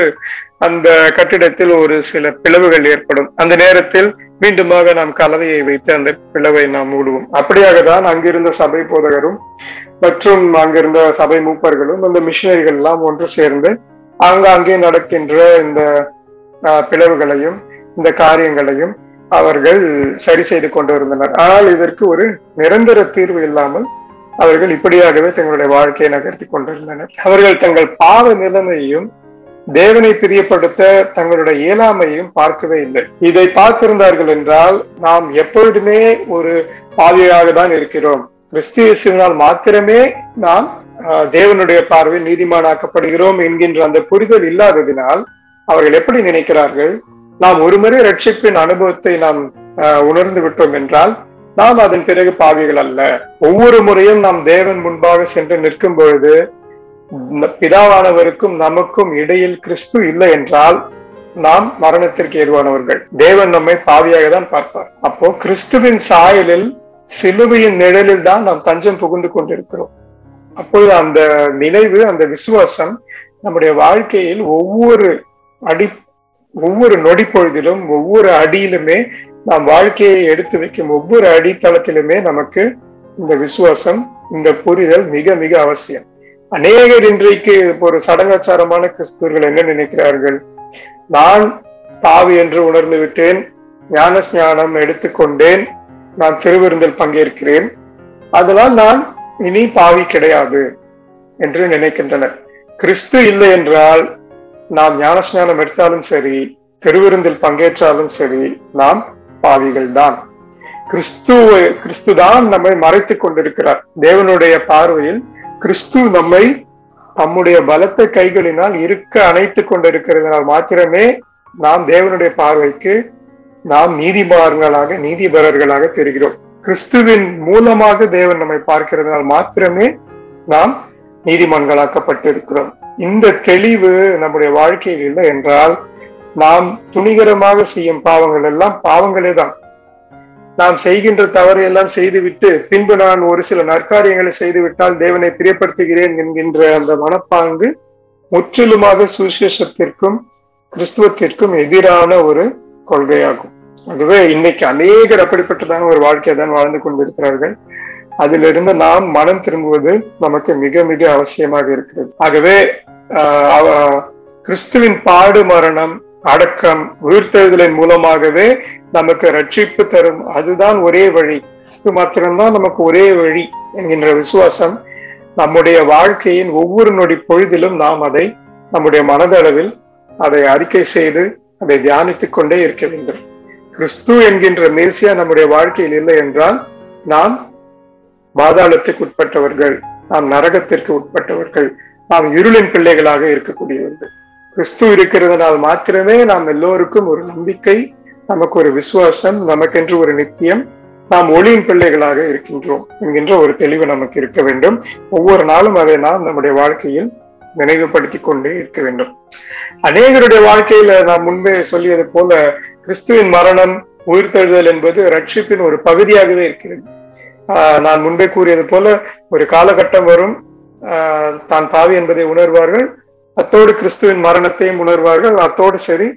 அந்த கட்டிடத்தில் ஒரு சில பிளவுகள் ஏற்படும். அந்த நேரத்தில் மீண்டுமாக நாம் கலவையை வைத்து அந்த பிளவை நாம் மூடுவோம். அப்படியாக தான் அங்கிருந்த சபை போதகரும் மற்றும் அங்கிருந்த சபை மூப்பர்களும் அந்த மிஷினரிகள் எல்லாம் ஒன்று சேர்ந்து ஆங்காங்கே நடக்கின்ற இந்த ஆஹ், பிளவுகளையும் இந்த காரியங்களையும் அவர்கள் சரி செய்து கொண்டு இருந்தனர் ஆனால் இதற்கு ஒரு நிரந்தர தீர்வு இல்லாமல் அவர்கள் இப்படியாகவே தங்களுடைய வாழ்க்கையை நகர்த்தி கொண்டிருந்தனர். அவர்கள் தங்கள் பாவ நிலைமையையும் தேவனை பிரியப்படுத்த தங்களுடைய இயலாமையும் பார்க்கவே இல்லை. இதை பார்த்திருந்தார்கள் என்றால் நாம் எப்பொழுதுமே ஒரு பாவியாக தான் இருக்கிறோம். கிறிஸ்து மாத்திரமே நாம் ஆஹ், தேவனுடைய பார்வையில் நீதிமானாக்கப்படுகிறோம் என்கின்ற அந்த புரிதல் இல்லாததினால் அவர்கள் எப்படி நினைக்கிறார்கள்? நாம் ஒருமுறை ரட்சிப்பின் அனுபவத்தை நாம் உணர்ந்து விட்டோம் என்றால் நாம் அதன் பிறகு பாவிகள் அல்ல. ஒவ்வொரு முறையும் நாம் தேவன் முன்பாக சென்று நிற்கும் பொழுது பிதாவானவருக்கும் நமக்கும் இடையில் கிறிஸ்து இல்லை என்றால் நாம் மரணத்திற்கு ஏதுவானவர்கள். தேவன் நம்மை பாவியாக தான் பார்ப்பார். அப்போ கிறிஸ்துவின் சாயலில் சிலுவையின் நிழலில் தான் நாம் தஞ்சம் புகுந்து கொண்டிருக்கிறோம். அப்பொழுது அந்த நினைவு அந்த விசுவாசம் நம்முடைய வாழ்க்கையில் ஒவ்வொரு அடி ஒவ்வொரு நொடி பொழுதிலும் ஒவ்வொரு அடியிலுமே நாம் வாழ்க்கையை எடுத்து வைக்கும் ஒவ்வொரு அடித்தளத்திலுமே நமக்கு இந்த விசுவாசம் இந்த புரிதல் மிக மிக அவசியம். அநேகர் இன்றைக்கு ஒரு சடங்காச்சாரமான கிறிஸ்தவர்கள் என்ன நினைக்கிறார்கள்? நான் பாவி என்று உணர்ந்து விட்டேன் ஞான ஸ்ஞானம் எடுத்துக்கொண்டேன் நான் திருவிருந்தில் பங்கேற்கிறேன். அதனால் நான் இனி பாவி கிடையாது என்று நினைக்கின்றனர். கிறிஸ்து இல்லை என்றால் நாம் ஞானஸ்நானம் எடுத்தாலும் சரி திருவிருந்தில் பங்கேற்றாலும் சரி நாம் பாவிகள் தான் கிறிஸ்து கிறிஸ்து தான் நம்மை மறைத்து கொண்டிருக்கிறார். தேவனுடைய பார்வையில் கிறிஸ்து நம்மை தம்முடைய பலத்த கைகளினால் இருக்க அணைத்துக் கொண்டிருக்கிறதுனால் மாத்திரமே நாம் தேவனுடைய பார்வைக்கு நாம் நீதிமார்களாக நீதிபரர்களாக தெரிகிறோம். கிறிஸ்துவின் மூலமாக தேவன் நம்மை பார்க்கிறதுனால் மாத்திரமே நாம் நீதிமான்களாக்கப்பட்டிருக்கிறோம். இந்த தெளிவு நம்முடைய வாழ்க்கையில் இல்லை என்றால் நாம் துணிகரமாக செய்யும் பாவங்கள் எல்லாம் பாவங்களே தான் நாம் செய்கின்ற தவறை எல்லாம் செய்துவிட்டு பின்பு நான் ஒரு சில நற்காரியங்களை செய்துவிட்டால் தேவனை பிரியப்படுத்துகிறேன் என்கின்ற அந்த மனப்பாங்கு முற்றிலுமாக சுவிசேஷத்திற்கும் கிறிஸ்துவத்திற்கும் எதிரான ஒரு கொள்கையாகும். ஆகவே இன்னைக்கு அநேகர் அப்படிப்பட்டதான ஒரு வாழ்க்கையை தான் வாழ்ந்து கொண்டிருக்கிறார்கள். அதிலிருந்து நாம் மனம் திரும்புவது நமக்கு மிக மிக அவசியமாக இருக்கிறது. ஆகவே ஆஹ் அவ- கிறிஸ்துவின் பாடு மரணம் அடக்கம் உயிர்த்தெழுதலின் மூலமாகவே நமக்கு ரட்சிப்பு தரும். அதுதான் ஒரே வழி. கிறிஸ்து மாத்திரம்தான் நமக்கு ஒரே வழி என்கின்ற விசுவாசம். நம்முடைய வாழ்க்கையின் ஒவ்வொரு நொடி பொழுதிலும் நாம் அதை நம்முடைய மனதளவில் அதை அறிக்கை செய்து அதை தியானித்துக் கொண்டே இருக்க வேண்டும். கிறிஸ்து என்கின்ற மேசியா நம்முடைய வாழ்க்கையில் இல்லை என்றால் நாம் பாதாளத்துக்கு உட்பட்டவர்கள் நாம் நரகத்திற்கு உட்பட்டவர்கள் நாம் இருளின் பிள்ளைகளாக இருக்கக்கூடியவர்கள். கிறிஸ்து இருக்கிறதுனால் மாத்திரமே நாம் எல்லோருக்கும் ஒரு நம்பிக்கை நமக்கு ஒரு விசுவாசம் நமக்கென்று ஒரு நித்தியம். நாம் ஒளியின் பிள்ளைகளாக இருக்கின்றோம் என்கின்ற ஒரு தெளிவு நமக்கு இருக்க வேண்டும். ஒவ்வொரு நாளும் அதை நாம் நம்முடைய வாழ்க்கையில் நினைவுபடுத்திக் கொண்டே இருக்க வேண்டும். அநேகருடைய வாழ்க்கையில நாம் முன்பே சொல்லியது போல கிறிஸ்துவின் மரணம் உயிர்த்தெழுதல் என்பது ரட்சிப்பின் ஒரு பகுதியாகவே இருக்கிறது. ஆஹ் நான் முன்பே கூறியது போல ஒரு காலகட்டம் வரும் ஆஹ் தான் பாவி என்பதை உணர்வார்கள் அத்தோடு கிறிஸ்துவின் மரணத்தையும் உணர்வார்கள். அத்தோடு சரி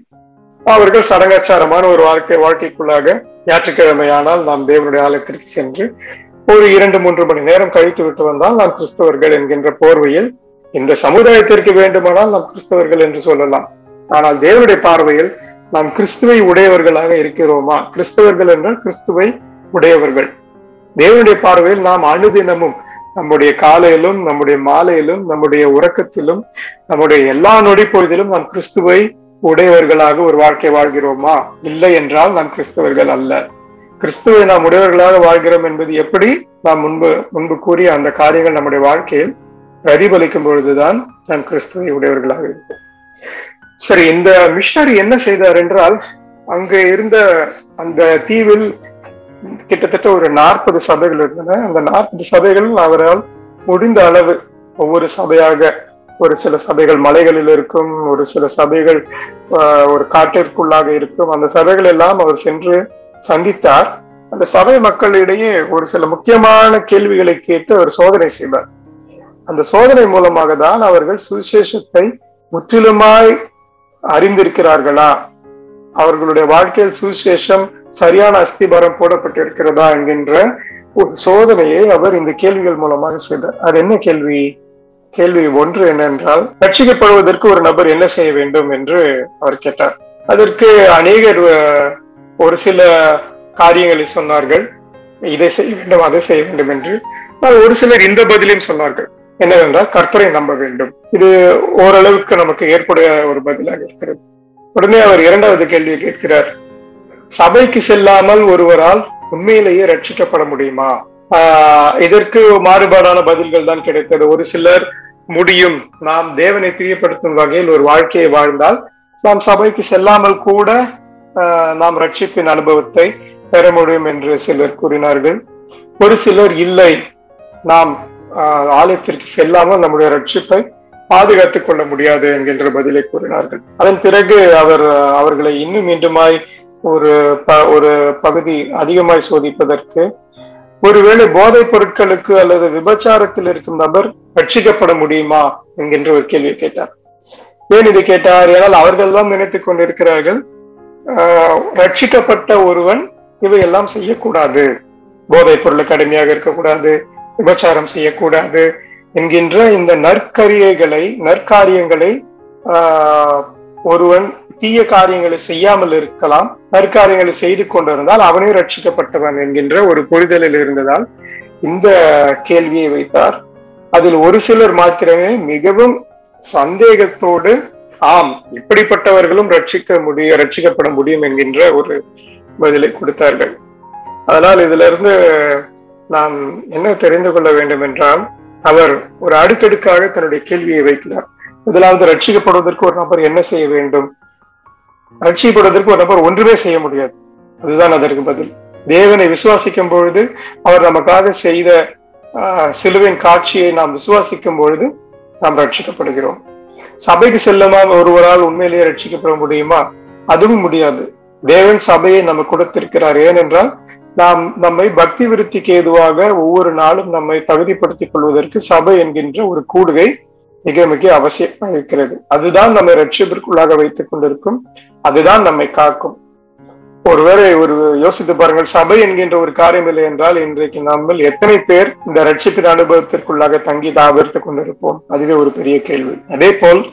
அவர்கள் சடங்காச்சாரமான ஒரு வாழ்க்கை வாழ்க்கைக்குள்ளாக ஞாயிற்றுக்கிழமையானால் நாம் தேவனுடைய ஆலயத்திற்கு சென்று ஒரு இரண்டு மூன்று மணி நேரம் கழித்து விட்டு வந்தால் நாம் கிறிஸ்தவர்கள் என்கின்ற போர்வையில் இந்த சமுதாயத்திற்கு வேண்டுமானால் நாம் கிறிஸ்தவர்கள் என்று சொல்லலாம். ஆனால் தேவனுடைய பார்வையில் நாம் கிறிஸ்துவை உடையவர்களாக இருக்கிறோமா? கிறிஸ்தவர்கள் என்றால் கிறிஸ்துவை உடையவர்கள். தேவனுடைய பார்வையில் நாம் அனுதினமும் நம்முடைய காலையிலும் நம்முடைய மாலையிலும் நம்முடைய உறக்கத்திலும் நம்முடைய எல்லா நொடி பொழுதிலும் நாம் கிறிஸ்துவை உடையவர்களாக ஒரு வாழ்க்கை வாழ்கிறோமா? இல்லை என்றால் நாம் கிறிஸ்தவர்கள் அல்ல. கிறிஸ்துவை நாம் உடையவர்களாக வாழ்கிறோம் என்பது எப்படி? நாம் முன்பு முன்பு கூறிய அந்த காரியங்கள் நம்முடைய வாழ்க்கையில் பிரதிபலிக்கும் பொழுதுதான் நாம் கிறிஸ்துவை உடையவர்களாக இருப்போம். சரி இந்த மிஷனரி என்ன செய்தார் என்றால் அங்கு இருந்த அந்த தீவில் கிட்டத்தட்ட ஒரு நாற்பது சபைகள் இருந்தன. அந்த நாற்பது சபைகள் அவரால் முடிந்த அளவு ஒவ்வொரு சபையாக ஒரு சில சபைகள் மலைகளில் இருக்கும் ஒரு சில சபைகள் ஒரு காட்டிற்குள்ளாக இருக்கும். அந்த சபைகள் எல்லாம் அவர் சென்று சந்தித்தார். அந்த சபை மக்களிடையே ஒரு சில முக்கியமான கேள்விகளை கேட்டு அவர் சோதனை செய்தார். அந்த சோதனை மூலமாக தான் அவர்கள் சுவிசேஷத்தை முற்றிலுமாய் அறிந்திருக்கிறார்களா? அவர்களுடைய வாழ்க்கையில் சுவிசேஷம் சரியான அஸ்திபாரம் போடப்பட்டிருக்கிறதா என்கின்ற ஒரு சோதனையை அவர் இந்த கேள்விகள் மூலமாக செய்தார். அது என்ன கேள்வி? கேள்வி ஒன்று என்னென்றால் ரட்சிக்கப்படுவதற்கு ஒரு நபர் என்ன செய்ய வேண்டும் என்று அவர் கேட்டார். அதற்கு அநேகர் ஒரு சில காரியங்களை சொன்னார்கள். இதை செய்ய வேண்டும் அதை செய்ய வேண்டும் என்று. ஆனால் ஒரு சிலர் இந்த பதிலையும் சொன்னார்கள். என்னவென்றால் கர்த்தரை நம்ப வேண்டும். இது ஓரளவுக்கு நமக்கு ஏற்புடைய ஒரு பதிலாக இருக்கிறது. உடனே அவர் இரண்டாவது கேள்வியை கேட்கிறார். சபைக்கு செல்லாமல் ஒருவரால் உண்மையிலேயே ரட்சிக்கப்பட முடியுமா? ஆஹ் இதற்கு மாறுபாடான பதில்கள் தான் கிடைத்தது. ஒரு சிலர் முடியும். நாம் தேவனை பிரியப்படுத்தும் வகையில் ஒரு வாழ்க்கையை வாழ்ந்தால் நாம் சபைக்கு செல்லாமல் கூட ஆஹ் நாம் ரட்சிப்பின் அனுபவத்தை பெற முடியும் என்று சிலர் கூறினார்கள். ஒரு சிலர் இல்லை. நாம் ஆஹ் ஆலயத்திற்கு செல்லாமல் நம்முடைய ரட்சிப்பை பாதுகாத்துக் கொள்ள முடியாது என்கின்ற பதிலை கூறினார்கள். அதன் பிறகு அவர் அவர்களை இன்னும் மீண்டுமாய் ஒரு ப- ஒரு பகுதி அதிகமாய் சோதிப்பதற்கு ஒருவேளை போதைப் பொருட்களுக்கு அல்லது விபச்சாரத்தில் இருக்கும் நபர் ரட்சிக்கப்பட முடியுமா என்கின்ற ஒரு கேள்வி கேட்டார். ஏன் இது கேட்டார்? ஏனால் அவர்கள் தான் நினைத்துக் கொண்டிருக்கிறார்கள் ஆஹ் ரட்சிக்கப்பட்ட ஒருவன் இவையெல்லாம் செய்யக்கூடாது. போதைப் பொருளுக்கு அடிமையாக இருக்கக்கூடாது விபச்சாரம் செய்யக்கூடாது என்கின்ற இந்த நற்கரியைகளை நற்காரியங்களை ஒருவன் தீய காரியங்களை செய்யாமல் இருக்கலாம் நற்காரியங்களை செய்து கொண்டிருந்தால் அவனே ரட்சிக்கப்பட்டவன் என்கின்ற ஒரு புரிதலில் இருந்ததால் இந்த கேள்வியை வைத்தார். அதில் ஒரு சிலர் மாத்திரமே மிகவும் சந்தேகத்தோடு ஆம் இப்படிப்பட்டவர்களும் ரட்சிக்க முடியும் ரட்சிக்கப்பட முடியும் என்கின்ற ஒரு பதிலை கொடுத்தார்கள். அதனால் இதுல இருந்து நாம் என்ன தெரிந்து கொள்ள வேண்டும் என்றால் அவர் ஒரு அடுக்கடுக்காக தன்னுடைய கேள்வியை வைக்கிறார். முதலாவது ரட்சிக்கப்படுவதற்கு ஒரு நபர் என்ன செய்ய வேண்டும்? ரட்சிக்கப்படுவதற்கு ஒரு நபர் ஒன்றுமே செய்ய முடியாது. அதுதான் அதற்கு பதில். தேவனை விசுவாசிக்கும் பொழுது அவர் நமக்காக செய்த ஆஹ், சிலுவையின் காட்சியை நாம் விசுவாசிக்கும் பொழுது நாம் ரட்சிக்கப்படுகிறோம். சபைக்கு செல்லாமல் ஒருவரால் உண்மையிலேயே ரட்சிக்கப்பட முடியுமா? அதுவும் முடியாது. தேவன் சபையை நம்ம கொடுத்திருக்கிறார். ஏனென்றால் நாம் நம்மை பக்தி விருத்திக்கு ஏதுவாக ஒவ்வொரு நாளும் நம்மை தகுதிப்படுத்திக் கொள்வதற்கு சபை என்கின்ற ஒரு கூடுகை மிக மிக அவசியமாக இருக்கிறது. அதுதான் நம்மை ரட்சிப்பிற்குள்ளாக வைத்துக் கொண்டிருக்கும். அதுதான் நம்மை காக்கும். ஒருவேளை ஒரு யோசித்து பாருங்கள் சபை என்கின்ற ஒரு காரியம் இல்லை என்றால் இன்றைக்கு நம்ம எத்தனை பேர் இந்த ரட்சிப்பின் அனுபவத்திற்குள்ளாக தங்கி தாவர்த்து கொண்டிருப்போம்? அதுவே ஒரு பெரிய கேள்வி. அதே போல்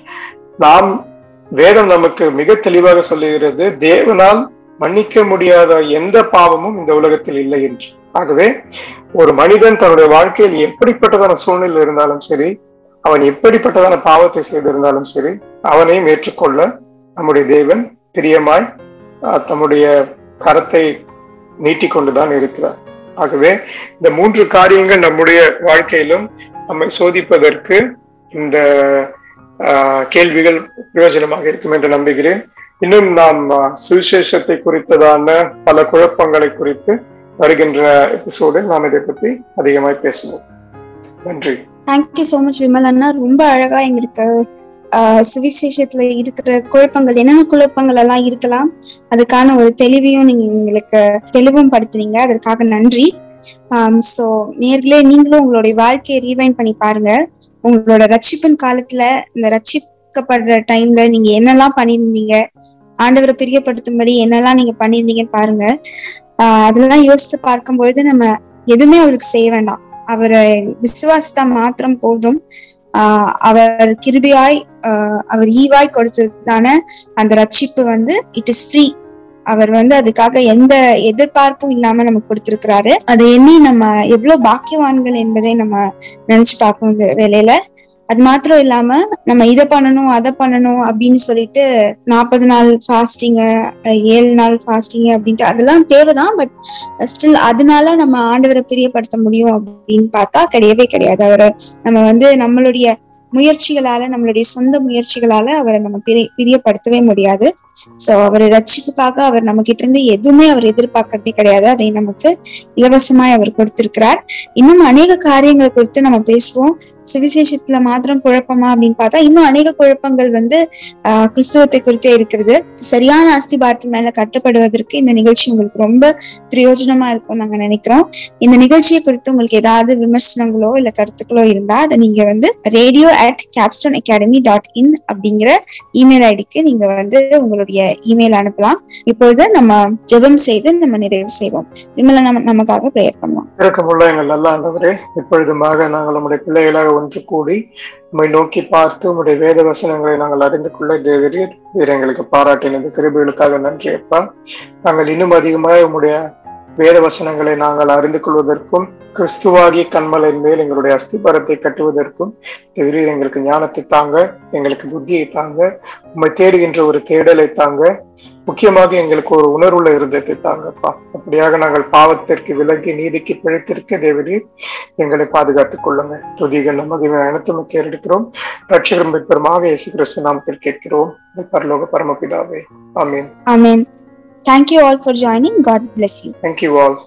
நாம் வேதம் நமக்கு மிக தெளிவாக சொல்லுகிறது தேவனால் மன்னிக்க முடியாத எந்த பாவமும் இந்த உலகத்தில் இல்லை என்று. ஆகவே ஒரு மனிதன் தன்னுடைய வாழ்க்கையில் எப்படிப்பட்டதான சூழ்நிலை இருந்தாலும் சரி அவன் எப்படிப்பட்டதான பாவத்தை செய்திருந்தாலும் சரி அவனையும் ஏற்றுக்கொள்ள நம்முடைய தேவன் பிரியமாய் ஆஹ், தம்முடைய கரத்தை நீட்டிக்கொண்டுதான் இருக்கிறார். ஆகவே இந்த மூன்று காரியங்கள் நம்முடைய வாழ்க்கையிலும் நம்மை சோதிப்பதற்கு இந்த ஆஹ், கேள்விகள் பிரயோஜனமாக இருக்கும் என்று நம்புகிறேன். இன்னும் நாம் சுவிசேஷத்தை குறித்ததான பல குழப்பங்களை குறித்து வருகின்ற எபிசோடில் நாம் இதை பத்தி அதிகமாய் பேசுவோம். நன்றி. Thank you so much Vimal அண்ணா. ரொம்ப அழகா எங்களுக்கு ஆஹ், சுவிசேஷத்துல இருக்கிற குழப்பங்கள் என்னென்ன குழப்பங்கள் எல்லாம் இருக்கலாம் அதுக்கான ஒரு தெளிவையும் நீங்க எங்களுக்கு தெளிவும் படுத்துனீங்க. அதற்காக நன்றி. சோ நேர்களே நீங்களும் உங்களுடைய வாழ்க்கையை ரீவைண்ட் பண்ணி பாருங்க. உங்களோட ரட்சிப்பின் காலத்துல இந்த ரட்சிக்கப்படுற டைம்ல நீங்க என்னெல்லாம் பண்ணியிருந்தீங்க? ஆண்டவரை பிரியப்படுத்தும்படி என்னெல்லாம் நீங்க பண்ணியிருந்தீங்கன்னு பாருங்க. ஆஹ் அதுலதான் யோசித்து பார்க்கும்பொழுது நம்ம எதுவுமே அவருக்கு செய்ய வேண்டாம். அவரை விசுவாசத்தா மாத்திரம் போதும். ஆஹ் அவர் கிருபியாய் ஆஹ் அவர் ஈவாய் கொடுத்ததான அந்த ரட்சிப்பு வந்து இட் இஸ் ஃப்ரீ அவர் வந்து அதுக்காக எந்த எதிர்பார்ப்பும் இல்லாம நமக்கு கொடுத்திருக்கிறாரு. அதை எண்ணி நம்ம எவ்வளவு பாக்கியவான்கள் என்பதை நம்ம நினைச்சு பார்க்கணும் இந்த வேலையில அது மாத்திரம் இல்லாம நம்ம இதை பண்ணணும் அதை பண்ணணும் அப்படின்னு சொல்லிட்டு நாற்பது நாள் ஃபாஸ்டிங்க ஏழு நாள் ஃபாஸ்டிங் அப்படின்ட்டு அதெல்லாம் தேவைதான். பட் ஸ்டில் அதனால நம்ம ஆண்டவரை பிரியப்படுத்த முடியும் அப்படின்னு பார்த்தா கிடையவே கிடையாது. அவரை நம்ம வந்து நம்மளுடைய முயற்சிகளால நம்மளுடைய சொந்த முயற்சிகளால அவரை நம்ம பிரி பிரியப்படுத்தவே முடியாது. சோ அவரை ரட்சிப்புக்காக அவர் நம்ம கிட்ட இருந்து எதுவுமே அவர் எதிர்பார்க்கறதே கிடையாது. அதை நமக்கு இலவசமாய் அவர் கொடுத்திருக்கிறார். இன்னும் அநேக காரியங்களை குறித்து நம்ம பேசுவோம். சுவிசேஷத்துல மாத்திரம் குழப்பமா அப்படின்னு பார்த்தா இன்னும் அநேக குழப்பங்கள் வந்து ஆஹ் கிறிஸ்துவத்தை குறித்தே இருக்கிறது. சரியான அஸ்திபாரத்தின் மேல கட்டப்படுவதற்கு இந்த நிகழ்ச்சி உங்களுக்கு ரொம்ப பிரயோஜனமா இருக்கும் நாங்க நினைக்கிறோம். இந்த நிகழ்ச்சியை குறித்து உங்களுக்கு ஏதாவது விமர்சனங்களோ இல்ல கருத்துக்களோ இருந்தா அதை நீங்க வந்து radio at Capstone academy dot in அப்படிங்கிற இமெயில் ஐடிக்கு நீங்க வந்து உங்களுடைய இமெயில் அனுப்பலாம். இப்பொழுது நம்ம ஜெபம் செய்து நம்ம நிறைவு செய்வோம். விமலா நம்ம நமக்காக ப்ரேயர் பண்ணுவோம். இருக்கமுள்ள எங்கள் நல்ல ஆண்டவரே இப்பொழுதுமாக நாங்கள் நம்முடைய பிள்ளைகளாக ஒன்று கூடி நம்மை நோக்கி பார்த்து உம்முடைய வேத வசனங்களை நாங்கள் அறிந்து கொள்ள தேவரீர் எங்களுக்கு பாராட்டினது கிருபிகளுக்காக நன்றி அப்பா. நாங்கள் இன்னும் அதிகமாக உங்களுடைய வேத வசனங்களை நாங்கள் அறிந்து கொள்வதற்கும் கிறிஸ்துவாகி கண்மலின் மேல் எங்களுடைய அஸ்திபாரத்தை கட்டுவதற்கும் தேவரீர் எங்களுக்கு ஞானத்தை தாங்க எங்களுக்கு புத்தியை தாங்க உம்மை தேடுகின்ற ஒரு தேடலை தாங்க முக்கியமாக எங்களுக்கு ஒரு உணர்வுள்ள இருதயத்தை தாங்கப்பா அப்படியாக நாங்கள் பாவத்திற்கு விலகி நீதிக்கு பிழைத்திருக்க தேவரீர் எங்களை பாதுகாத்துக் கொள்ளுங்க. துதிகள் மகிமை அனைத்தும் கேட்டெடுக்கிறோம் ரட்சகரும் பெருமாக இயேசு கிறிஸ்து நாமத்தில் கேட்கிறோம். பரலோக பரமபிதாவே. ஆமீன். ஆமென். Thank you all for joining God bless you. All